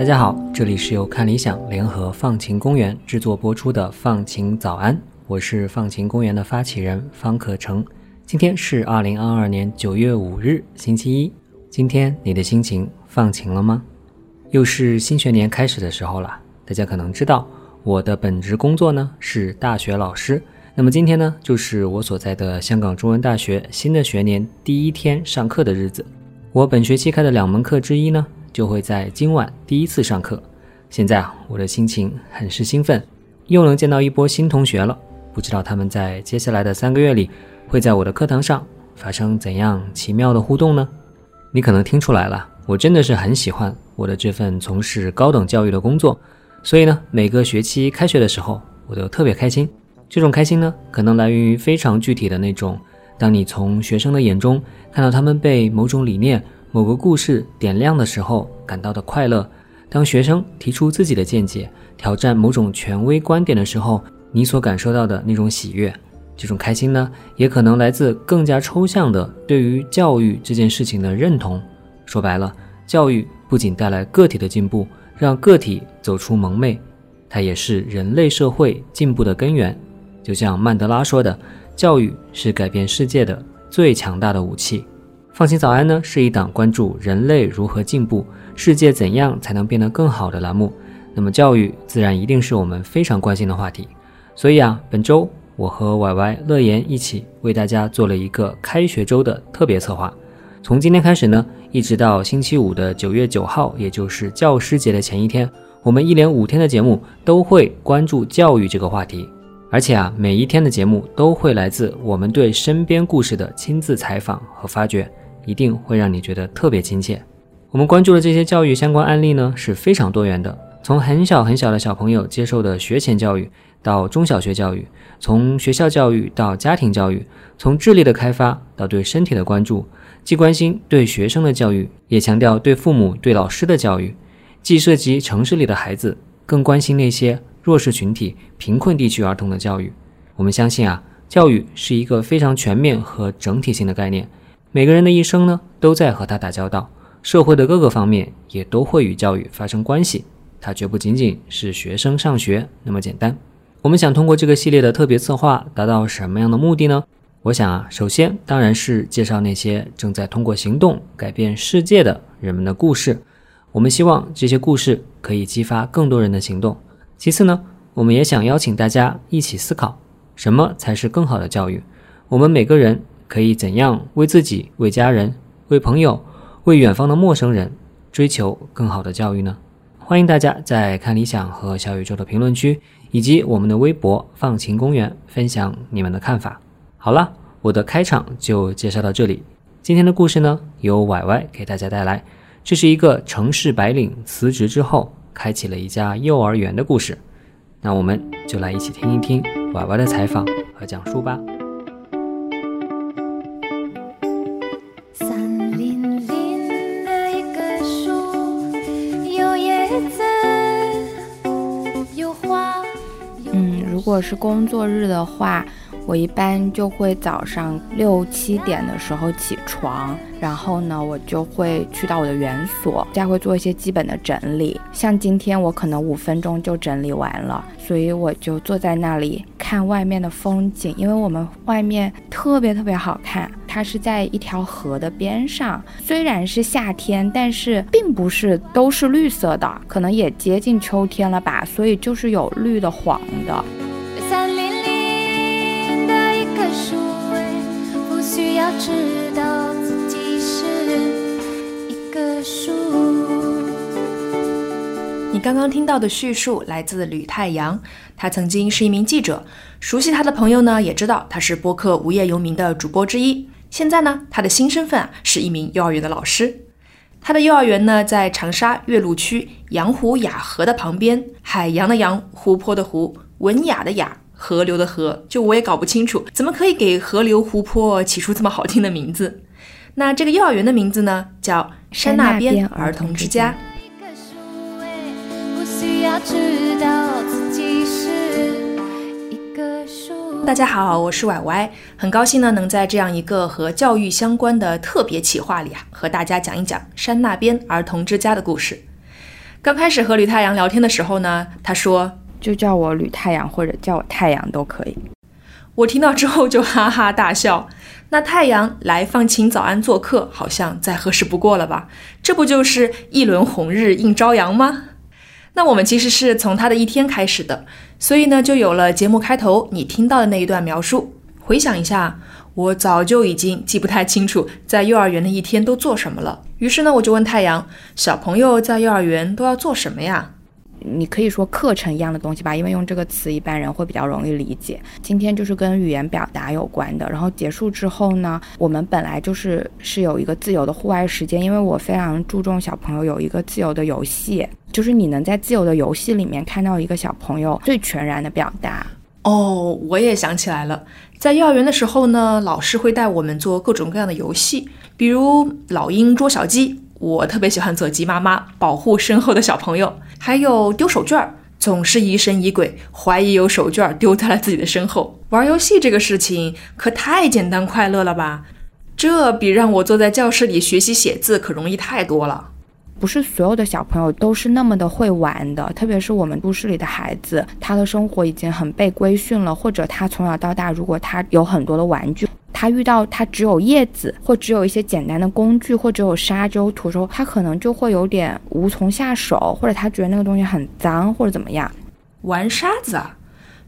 大家好，这里是由看理想联合放晴公园制作播出的《放晴早安》，我是放晴公园的发起人方可成。今天是二零二二年九月五日，星期一。今天你的心情放晴了吗？又是新学年开始的时候了。大家可能知道，我的本职工作呢是大学老师。那么今天呢，就是我所在的香港中文大学新的学年第一天上课的日子。我本学期开的两门课之一呢，就会在今晚第一次上课。现在啊，我的心情很是兴奋，又能见到一波新同学了。不知道他们在接下来的三个月里，会在我的课堂上发生怎样奇妙的互动呢？你可能听出来了，我真的是很喜欢我的这份从事高等教育的工作，所以呢，每个学期开学的时候，我都特别开心。这种开心呢，可能来源于非常具体的那种，当你从学生的眼中看到他们被某种理念、某个故事点亮的时候感到的快乐；当学生提出自己的见解、挑战某种权威观点的时候，你所感受到的那种喜悦。这种开心呢，也可能来自更加抽象的对于教育这件事情的认同。说白了，教育不仅带来个体的进步，让个体走出蒙昧，它也是人类社会进步的根源。就像曼德拉说的：“教育是改变世界的最强大的武器。”放心早安呢，是一档关注人类如何进步、世界怎样才能变得更好的栏目。那么，教育自然一定是我们非常关心的话题。所以啊，本周。我和 Y Y 乐言一起为大家做了一个开学周的特别策划。从今天开始呢，一直到星期五的九月九号，也就是教师节的前一天，我们一连五天的节目都会关注教育这个话题。而且啊，每一天的节目都会来自我们对身边故事的亲自采访和发掘，一定会让你觉得特别亲切。我们关注的这些教育相关案例呢，是非常多元的，从很小很小的小朋友接受的学前教育。到中小学教育，从学校教育到家庭教育，从智力的开发到对身体的关注，既关心对学生的教育，也强调对父母、对老师的教育；既涉及城市里的孩子，更关心那些弱势群体、贫困地区儿童的教育。我们相信啊，教育是一个非常全面和整体性的概念，每个人的一生呢都在和他打交道，社会的各个方面也都会与教育发生关系。它绝不仅仅是学生上学那么简单。我们想通过这个系列的特别策划达到什么样的目的呢？我想啊，首先当然是介绍那些正在通过行动改变世界的人们的故事。我们希望这些故事可以激发更多人的行动。其次呢，我们也想邀请大家一起思考，什么才是更好的教育？我们每个人可以怎样为自己、为家人、为朋友、为远方的陌生人追求更好的教育呢？欢迎大家在看理想和小宇宙的评论区。以及我们的微博“放晴公园”分享你们的看法。好了，我的开场就介绍到这里。今天的故事呢，由歪歪给大家带来。这是一个城市白领辞职之后，开启了一家幼儿园的故事。那我们就来一起听一听歪歪的采访和讲述吧。如果是工作日的话，我一般就会早上六七点的时候起床，然后呢，我就会去到我的园所，再会做一些基本的整理。像今天我可能五分钟就整理完了，所以我就坐在那里看外面的风景，因为我们外面特别特别好看。它是在一条河的边上，虽然是夏天，但是并不是都是绿色的，可能也接近秋天了吧，所以就是有绿的、黄的。刚刚听到的叙述来自吕太阳，他曾经是一名记者，熟悉他的朋友呢也知道他是播客无业游民的主播之一。现在呢，他的新身份啊是一名幼儿园的老师。他的幼儿园呢在长沙岳麓区洋湖雅河的旁边，海洋的洋，湖泊的湖，文雅的雅。河流的河，就我也搞不清楚，怎么可以给河流、湖泊起出这么好听的名字？那这个幼儿园的名字呢，叫山那边儿童之家。大家好，我是歪歪，很高兴呢，能在这样一个和教育相关的特别企划里啊，和大家讲一讲山那边儿童之家的故事。刚开始和吕太阳聊天的时候呢，他说就叫我吕太阳或者叫我太阳都可以。我听到之后就哈哈大笑。那太阳来放晴早安做客，好像再合适不过了吧？这不就是一轮红日映朝阳吗？那我们其实是从他的一天开始的，所以呢，就有了节目开头你听到的那一段描述。回想一下，我早就已经记不太清楚在幼儿园的一天都做什么了。于是呢，我就问太阳：小朋友在幼儿园都要做什么呀？你可以说课程一样的东西吧，因为用这个词一般人会比较容易理解。今天就是跟语言表达有关的，然后结束之后呢，我们本来就是是有一个自由的户外时间，因为我非常注重小朋友有一个自由的游戏，就是你能在自由的游戏里面看到一个小朋友最全然的表达。哦，我也想起来了，在幼儿园的时候呢，老师会带我们做各种各样的游戏，比如老鹰捉小鸡。我特别喜欢做鸡妈妈，保护身后的小朋友，还有丢手绢儿，总是疑神疑鬼，怀疑有手绢儿丢在了自己的身后。玩游戏这个事情可太简单快乐了吧？这比让我坐在教室里学习写字可容易太多了。不是所有的小朋友都是那么的会玩的，特别是我们都市里的孩子，他的生活已经很被规训了，或者他从小到大，如果他有很多的玩具。他遇到他只有叶子，或只有一些简单的工具，或只有沙洲土时候，他可能就会有点无从下手，或者他觉得那个东西很脏，或者怎么样。玩沙子啊！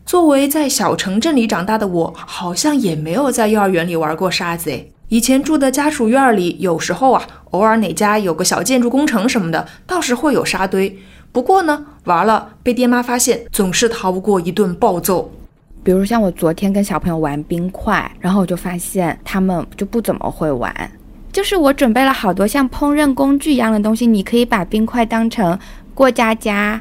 作为在小城镇里长大的我，好像也没有在幼儿园里玩过沙子诶。以前住的家属院里，有时候啊，偶尔哪家有个小建筑工程什么的，倒是会有沙堆。不过呢，玩了被爹妈发现，总是逃不过一顿暴揍。比如像我昨天跟小朋友玩冰块，然后我就发现他们就不怎么会玩。就是我准备了好多像烹饪工具一样的东西，你可以把冰块当成过家家，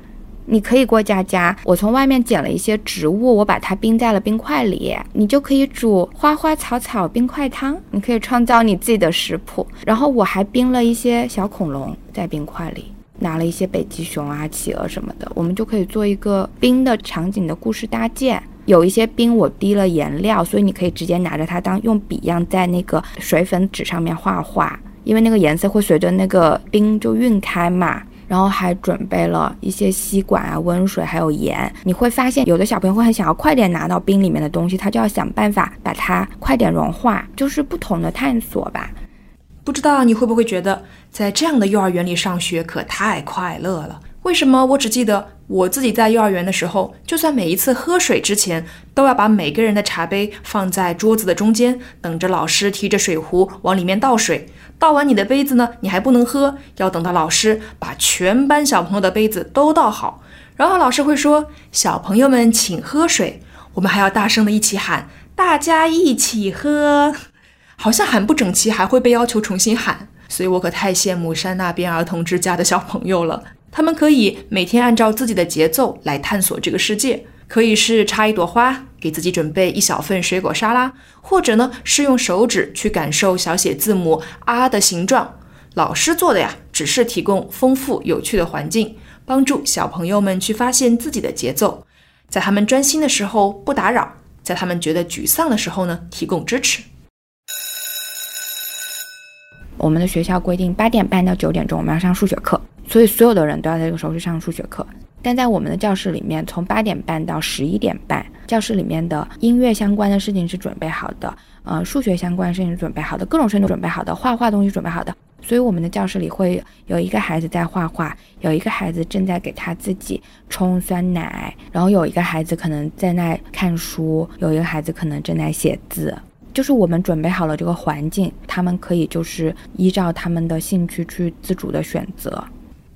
你可以过家家。我从外面捡了一些植物，我把它冰在了冰块里，你就可以煮花花草草冰块汤，你可以创造你自己的食谱。然后我还冰了一些小恐龙在冰块里，拿了一些北极熊啊、企鹅什么的，我们就可以做一个冰的场景的故事搭建。有一些冰，我滴了颜料，所以你可以直接拿着它当用笔一样，在那个水粉纸上面画画，因为那个颜色会随着那个冰就晕开嘛。然后还准备了一些吸管啊、温水还有盐。你会发现，有的小朋友会很想要快点拿到冰里面的东西，他就要想办法把它快点融化，就是不同的探索吧。不知道你会不会觉得，在这样的幼儿园里上学可太快乐了？为什么我只记得我自己在幼儿园的时候，就算每一次喝水之前，都要把每个人的茶杯放在桌子的中间，等着老师提着水壶往里面倒水。倒完你的杯子呢，你还不能喝，要等到老师把全班小朋友的杯子都倒好，然后老师会说：“小朋友们请喝水。”我们还要大声的一起喊：“大家一起喝。”好像喊不整齐，还会被要求重新喊。所以我可太羡慕山那边儿童之家的小朋友了。他们可以每天按照自己的节奏来探索这个世界，可以是插一朵花，给自己准备一小份水果沙拉，或者呢是用手指去感受小写字母 R 的形状。老师做的呀，只是提供丰富有趣的环境，帮助小朋友们去发现自己的节奏，在他们专心的时候不打扰，在他们觉得沮丧的时候呢提供支持。我们的学校规定八点半到九点钟我们要上数学课。所以所有的人都要在这个时候去上数学课，但在我们的教室里面，从八点半到十一点半，教室里面的音乐相关的事情是准备好的，呃，数学相关的事情是准备好的，各种事情都准备好的，画画东西准备好的。所以我们的教室里会有一个孩子在画画，有一个孩子正在给他自己冲酸奶，然后有一个孩子可能在那看书，有一个孩子可能正在写字。就是我们准备好了这个环境，他们可以就是依照他们的兴趣去自主的选择。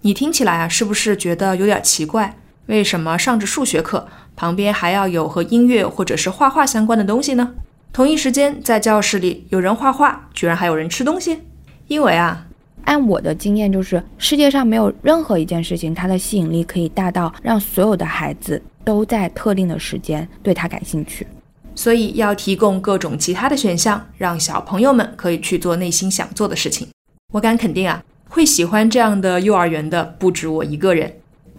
你听起来啊，是不是觉得有点奇怪？为什么上着数学课，旁边还要有和音乐或者是画画相关的东西呢？同一时间，在教室里有人画画，居然还有人吃东西。因为啊，按我的经验，就是世界上没有任何一件事情，它的吸引力可以大到让所有的孩子都在特定的时间对它感兴趣。所以要提供各种其他的选项，让小朋友们可以去做内心想做的事情。我敢肯定啊。会喜欢这样的幼儿园的不止我一个人，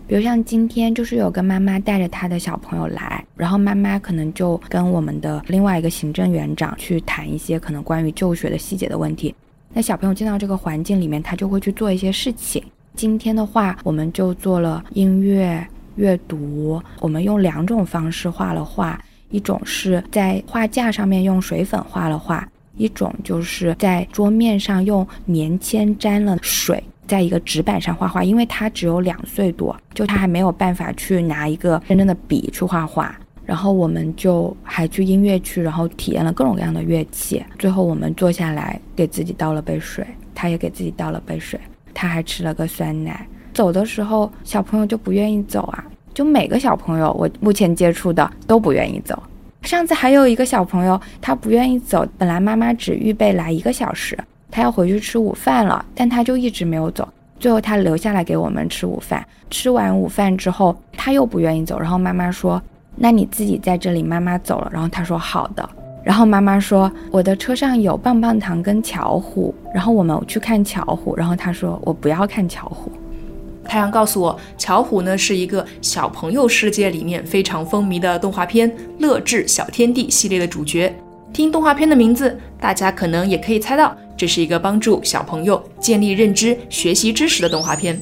比如像今天就是有个妈妈带着她的小朋友来，然后妈妈可能就跟我们的另外一个行政园长去谈一些可能关于就学的细节的问题。那小朋友进到这个环境里面，他就会去做一些事情。今天的话，我们就做了音乐、阅读，我们用两种方式画了画，一种是在画架上面用水粉画了画，一种就是在桌面上用棉签沾了水。在一个纸板上画画，因为他只有两岁多，就他还没有办法去拿一个真正的笔去画画。然后我们就还去音乐区，然后体验了各种各样的乐器。最后我们坐下来，给自己倒了杯水，他也给自己倒了杯水，他还吃了个酸奶。走的时候，小朋友就不愿意走啊，就每个小朋友我目前接触的都不愿意走。上次还有一个小朋友，他不愿意走，本来妈妈只预备来一个小时。他要回去吃午饭了，但他就一直没有走。最后他留下来给我们吃午饭。吃完午饭之后，他又不愿意走。然后妈妈说：“那你自己在这里，妈妈走了。”然后他说：“好的。”然后妈妈说：“我的车上有棒棒糖跟巧虎，然后我们去看巧虎。”然后他说：“我不要看巧虎。”太阳告诉我，巧虎呢是一个小朋友世界里面非常风靡的动画片《乐智小天地》系列的主角。听动画片的名字，大家可能也可以猜到。这是一个帮助小朋友建立认知、学习知识的动画片。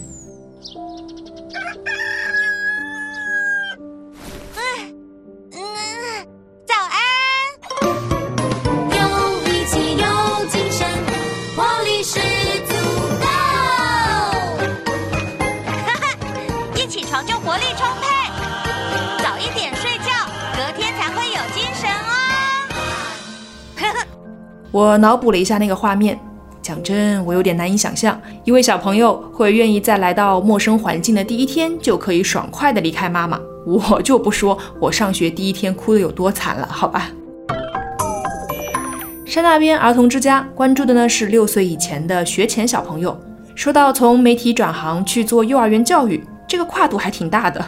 我脑补了一下那个画面，讲真，我有点难以想象，一位小朋友会愿意在来到陌生环境的第一天就可以爽快的离开妈妈。我就不说我上学第一天哭的有多惨了，好吧。山那边儿童之家关注的呢是六岁以前的学前小朋友。说到从媒体转行去做幼儿园教育，这个跨度还挺大的。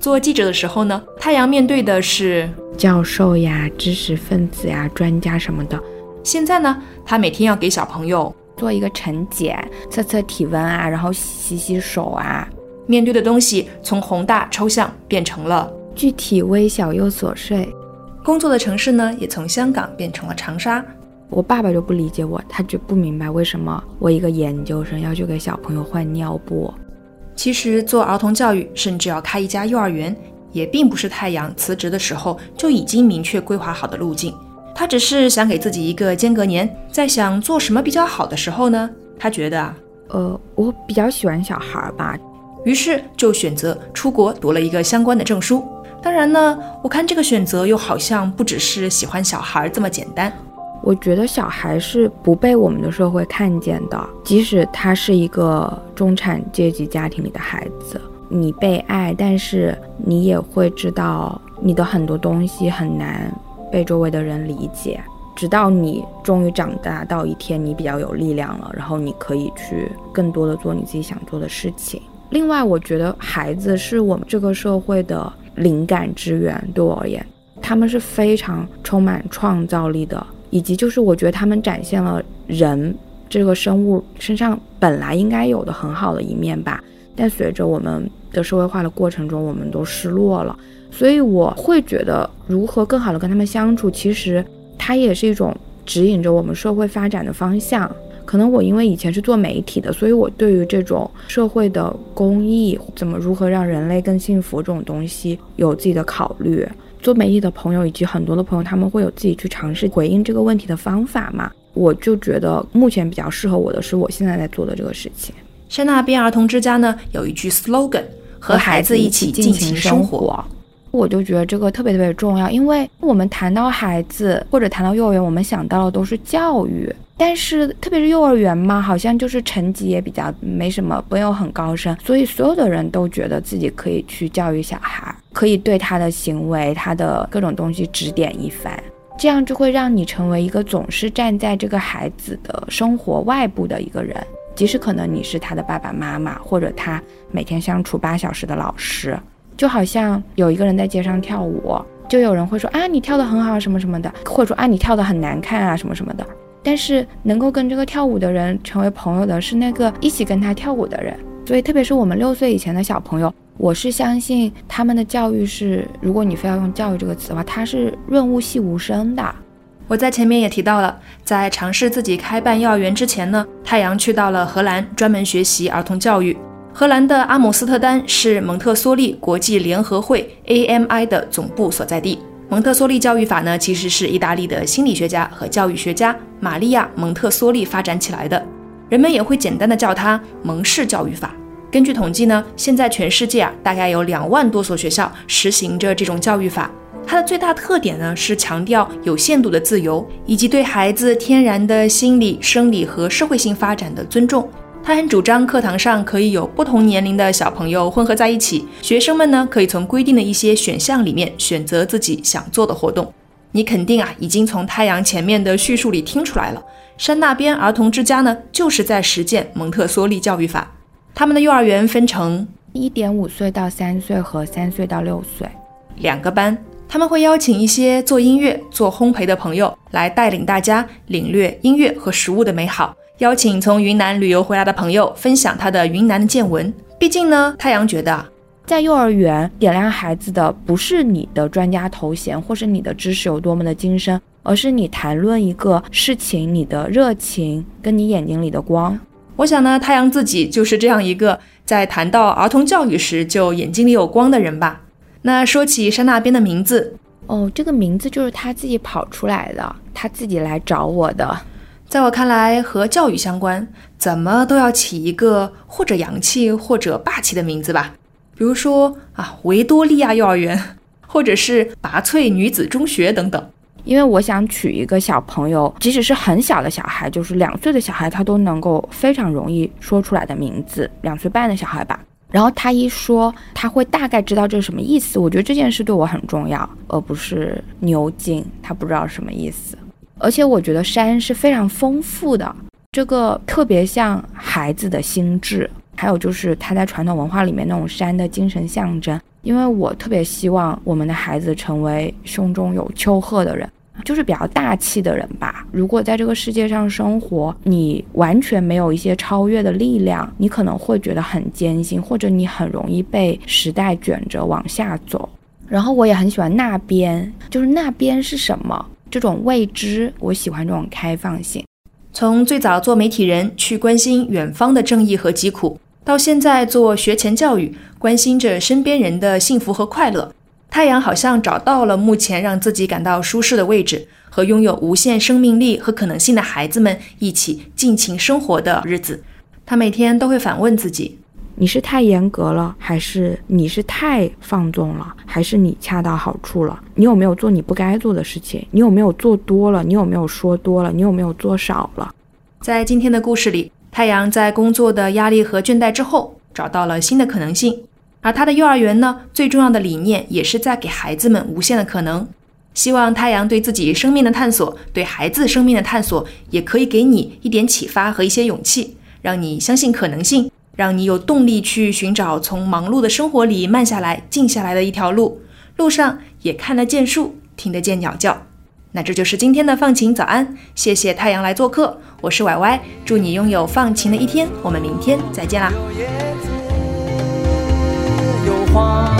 做记者的时候呢，太阳面对的是教授呀、知识分子呀、专家什么的。现在呢，他每天要给小朋友做一个晨检，测测体温啊，然后洗洗手啊。面对的东西从宏大抽象变成了具体、微小又琐碎。工作的城市呢，也从香港变成了长沙。我爸爸就不理解我，他就不明白为什么我一个研究生要去给小朋友换尿布。其实做儿童教育，甚至要开一家幼儿园，也并不是太阳辞职的时候就已经明确规划好的路径。他只是想给自己一个间隔年，在想做什么比较好的时候呢，他觉得啊，呃，我比较喜欢小孩吧，于是就选择出国读了一个相关的证书。当然呢，我看这个选择又好像不只是喜欢小孩这么简单。我觉得小孩是不被我们的社会看见的，即使他是一个中产阶级家庭里的孩子，你被爱，但是你也会知道你的很多东西很难。被周围的人理解，直到你终于长大到一天，你比较有力量了，然后你可以去更多的做你自己想做的事情。另外，我觉得孩子是我们这个社会的灵感之源，对我而言，他们是非常充满创造力的，以及就是我觉得他们展现了人这个生物身上本来应该有的很好的一面吧。但随着我们的社会化的过程中，我们都失落了。所以我会觉得，如何更好的跟他们相处，其实它也是一种指引着我们社会发展的方向。可能我因为以前是做媒体的，所以我对于这种社会的公益，怎么如何让人类更幸福这种东西有自己的考虑。做媒体的朋友以及很多的朋友，他们会有自己去尝试回应这个问题的方法嘛？我就觉得目前比较适合我的是我现在在做的这个事情。山那边儿童之家呢有一句 slogan：和孩子一起尽情生活。我就觉得这个特别特别重要，因为我们谈到孩子或者谈到幼儿园，我们想到的都是教育，但是特别是幼儿园嘛，好像就是成绩也比较没什么，没有很高深，所以所有的人都觉得自己可以去教育小孩，可以对他的行为、他的各种东西指点一番，这样就会让你成为一个总是站在这个孩子的生活外部的一个人，即使可能你是他的爸爸妈妈，或者他每天相处八小时的老师。就好像有一个人在街上跳舞，就有人会说啊，你跳得很好什么什么的，或者说啊，你跳得很难看啊什么什么的。但是能够跟这个跳舞的人成为朋友的是那个一起跟他跳舞的人。所以特别是我们六岁以前的小朋友，我是相信他们的教育是，如果你非要用教育这个词的话，它是润物细无声的。我在前面也提到了，在尝试自己开办幼儿园之前呢，太阳去到了荷兰专门学习儿童教育。荷兰的阿姆斯特丹是蒙特梭利国际联合会 （AMI） 的总部所在地。蒙特梭利教育法呢，其实是意大利的心理学家和教育学家玛利亚·蒙特梭利发展起来的，人们也会简单的叫它蒙氏教育法。根据统计呢，现在全世界啊，大概有两万多所学校实行着这种教育法。它的最大特点呢，是强调有限度的自由，以及对孩子天然的心理、生理和社会性发展的尊重。他很主张课堂上可以有不同年龄的小朋友混合在一起，学生们呢可以从规定的一些选项里面选择自己想做的活动。你肯定啊已经从太阳前面的叙述里听出来了，山那边儿童之家呢就是在实践蒙特梭利教育法。他们的幼儿园分成一点五岁到三岁和三岁到六岁两个班，他们会邀请一些做音乐、做烘焙的朋友来带领大家领略音乐和食物的美好。邀请从云南旅游回来的朋友分享他的云南的见闻。毕竟呢，太阳觉得在幼儿园点亮孩子的不是你的专家头衔，或是你的知识有多么的精深，而是你谈论一个事情，你的热情跟你眼睛里的光。我想呢，太阳自己就是这样一个在谈到儿童教育时就眼睛里有光的人吧。那说起山那边的名字，哦，这个名字就是他自己跑出来的，他自己来找我的。在我看来，和教育相关，怎么都要起一个或者洋气或者霸气的名字吧。比如说啊，维多利亚幼儿园，或者是拔萃女子中学等等。因为我想取一个小朋友，即使是很小的小孩，就是两岁的小孩，他都能够非常容易说出来的名字，两岁半的小孩吧。然后他一说，他会大概知道这是什么意思。我觉得这件事对我很重要，而不是牛津，他不知道什么意思。而且我觉得山是非常丰富的，这个特别像孩子的心智，还有就是他在传统文化里面那种山的精神象征。因为我特别希望我们的孩子成为胸中有丘壑的人，就是比较大气的人吧。如果在这个世界上生活，你完全没有一些超越的力量，你可能会觉得很艰辛，或者你很容易被时代卷着往下走。然后我也很喜欢那边，就是那边是什么？这种未知，我喜欢这种开放性。从最早做媒体人去关心远方的正义和疾苦，到现在做学前教育，关心着身边人的幸福和快乐，太阳好像找到了目前让自己感到舒适的位置，和拥有无限生命力和可能性的孩子们一起尽情生活的日子。他每天都会反问自己。你是太严格了，还是你是太放纵了，还是你恰到好处了？你有没有做你不该做的事情？你有没有做多了？你有没有说多了？你有没有做少了？在今天的故事里，太阳在工作的压力和倦怠之后，找到了新的可能性。而他的幼儿园呢，最重要的理念也是在给孩子们无限的可能。希望太阳对自己生命的探索，对孩子生命的探索，也可以给你一点启发和一些勇气，让你相信可能性。让你有动力去寻找从忙碌的生活里慢下来、静下来的一条路，路上也看得见树，听得见鸟叫。那这就是今天的放晴早安，谢谢太阳来做客，我是歪歪，祝你拥有放晴的一天，我们明天再见啦。有叶子，有花，